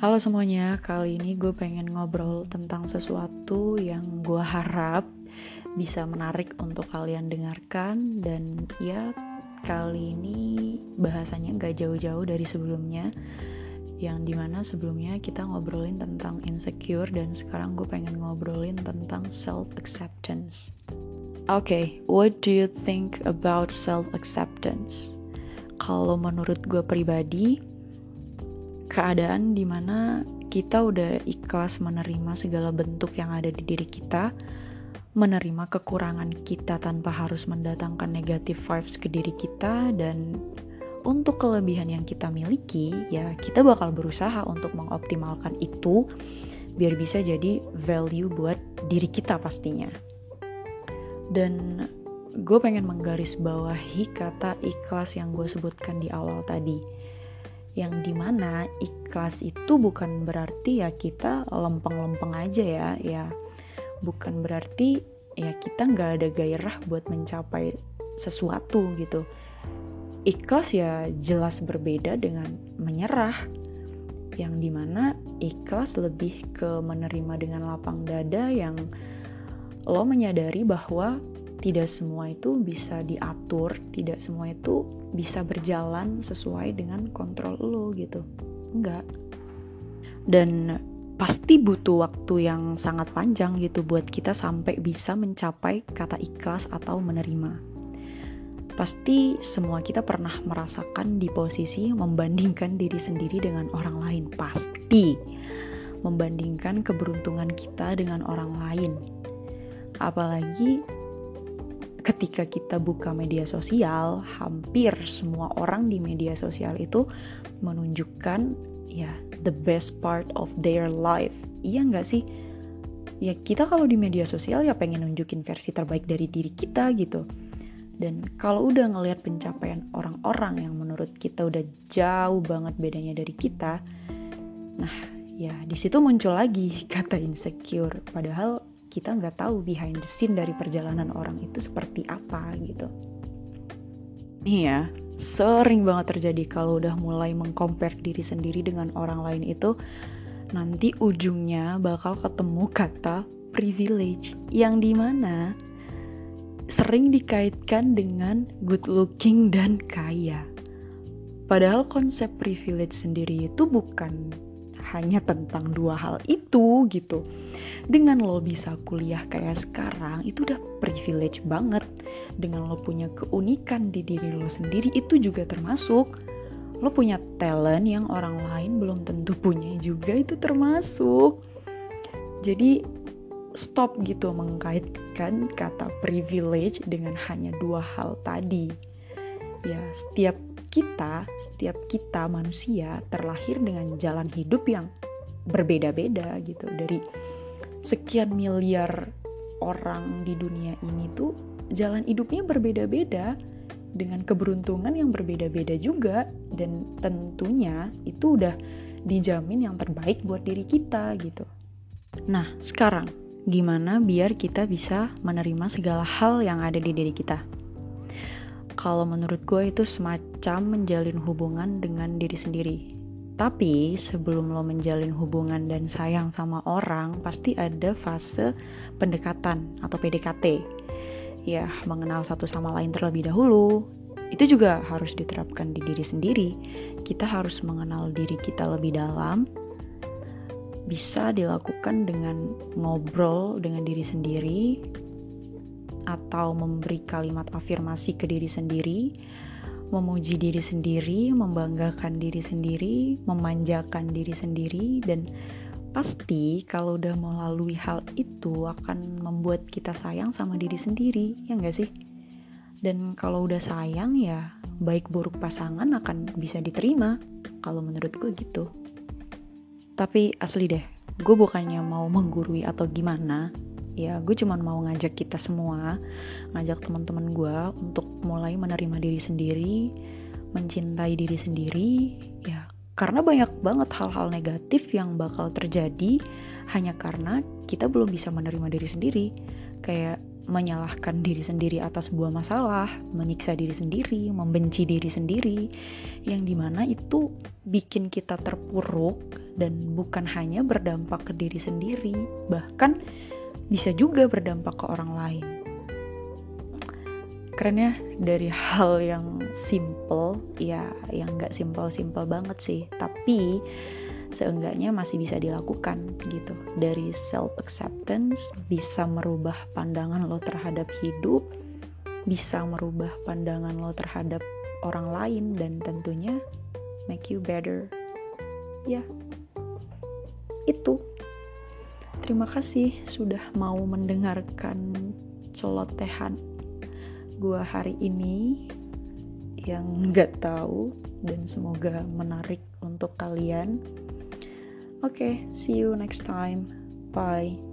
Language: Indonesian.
Halo semuanya, kali ini gue pengen ngobrol tentang sesuatu yang gue harap bisa menarik untuk kalian dengarkan dan ya kali ini bahasanya gak jauh-jauh dari sebelumnya yang di mana sebelumnya kita ngobrolin tentang insecure dan sekarang gue pengen ngobrolin tentang self acceptance. Oke, okay, what do you think about self acceptance? Kalau menurut gue pribadi, keadaan di mana kita udah ikhlas menerima segala bentuk yang ada di diri kita, menerima kekurangan kita tanpa harus mendatangkan negatif vibes ke diri kita, dan untuk kelebihan yang kita miliki, ya kita bakal berusaha untuk mengoptimalkan itu biar bisa jadi value buat diri kita pastinya. Dan gue pengen menggarisbawahi kata ikhlas yang gue sebutkan di awal tadi yang di mana ikhlas itu bukan berarti ya kita lempeng-lempeng aja ya ya bukan berarti ya kita nggak ada gairah buat mencapai sesuatu gitu. Ikhlas ya jelas berbeda dengan menyerah yang di mana ikhlas lebih ke menerima dengan lapang dada yang lo menyadari bahwa tidak semua itu bisa diatur, tidak semua itu bisa berjalan sesuai dengan kontrol lo gitu. Enggak. Dan pasti butuh waktu yang sangat panjang gitu buat kita sampai bisa mencapai kata ikhlas atau menerima. Pasti semua kita pernah merasakan di posisi membandingkan diri sendiri dengan orang lain. Pasti membandingkan keberuntungan kita dengan orang lain. Apalagi ketika kita buka media sosial, hampir semua orang di media sosial itu menunjukkan ya the best part of their life. Iya nggak sih? Ya kita kalau di media sosial ya pengen nunjukin versi terbaik dari diri kita gitu. Dan kalau udah ngelihat pencapaian orang-orang yang menurut kita udah jauh banget bedanya dari kita, nah ya di situ muncul lagi kata insecure. Padahal kita nggak tahu behind the scene dari perjalanan orang itu seperti apa gitu. Nih ya, sering banget terjadi kalau udah mulai mengcompare diri sendiri dengan orang lain itu nanti ujungnya bakal ketemu kata privilege yang di mana sering dikaitkan dengan good looking dan kaya. Padahal konsep privilege sendiri itu bukan hanya tentang dua hal itu gitu. Dengan lo bisa kuliah kayak sekarang itu udah privilege banget. Dengan lo punya keunikan di diri lo sendiri itu juga termasuk. Lo punya talent yang orang lain belum tentu punya juga itu termasuk. Jadi stop gitu mengkaitkan kata privilege dengan hanya dua hal tadi. Ya setiap kita, setiap kita manusia terlahir dengan jalan hidup yang berbeda-beda gitu. Dari sekian miliar orang di dunia ini tuh jalan hidupnya berbeda-beda dengan keberuntungan yang berbeda-beda juga dan tentunya itu udah dijamin yang terbaik buat diri kita gitu. Nah, sekarang gimana biar kita bisa menerima segala hal yang ada di diri kita? Kalau menurut gue itu semacam menjalin hubungan dengan diri sendiri. Tapi sebelum lo menjalin hubungan dan sayang sama orang, pasti ada fase pendekatan atau PDKT. Ya, mengenal satu sama lain terlebih dahulu. Itu juga harus diterapkan di diri sendiri. Kita harus mengenal diri kita lebih dalam. Bisa dilakukan dengan ngobrol dengan diri sendiri, atau memberi kalimat afirmasi ke diri sendiri, memuji diri sendiri, membanggakan diri sendiri, memanjakan diri sendiri, dan pasti kalau udah melalui hal itu akan membuat kita sayang sama diri sendiri, ya nggak sih? Dan kalau udah sayang ya baik buruk pasangan akan bisa diterima, kalau menurut gue gitu. Tapi asli deh, gue bukannya mau menggurui atau gimana, ya gue cuma mau ngajak kita semua ngajak teman-teman gue untuk mulai menerima diri sendiri mencintai diri sendiri ya. Karena banyak banget hal-hal negatif yang bakal terjadi hanya karena kita belum bisa menerima diri sendiri. Kayak menyalahkan diri sendiri atas sebuah masalah, menyiksa diri sendiri, membenci diri sendiri, yang di mana itu bikin kita terpuruk dan bukan hanya berdampak ke diri sendiri, bahkan bisa juga berdampak ke orang lain. Keren ya dari hal yang simple, ya yang nggak simple-simple banget sih, tapi seenggaknya masih bisa dilakukan gitu. Dari self acceptance bisa merubah pandangan lo terhadap hidup bisa merubah pandangan lo terhadap orang lain dan tentunya make you better. Ya itu terima kasih sudah mau mendengarkan celotehan gua hari ini yang nggak tahu dan semoga menarik untuk kalian. Oke, okay, see you next time. Bye.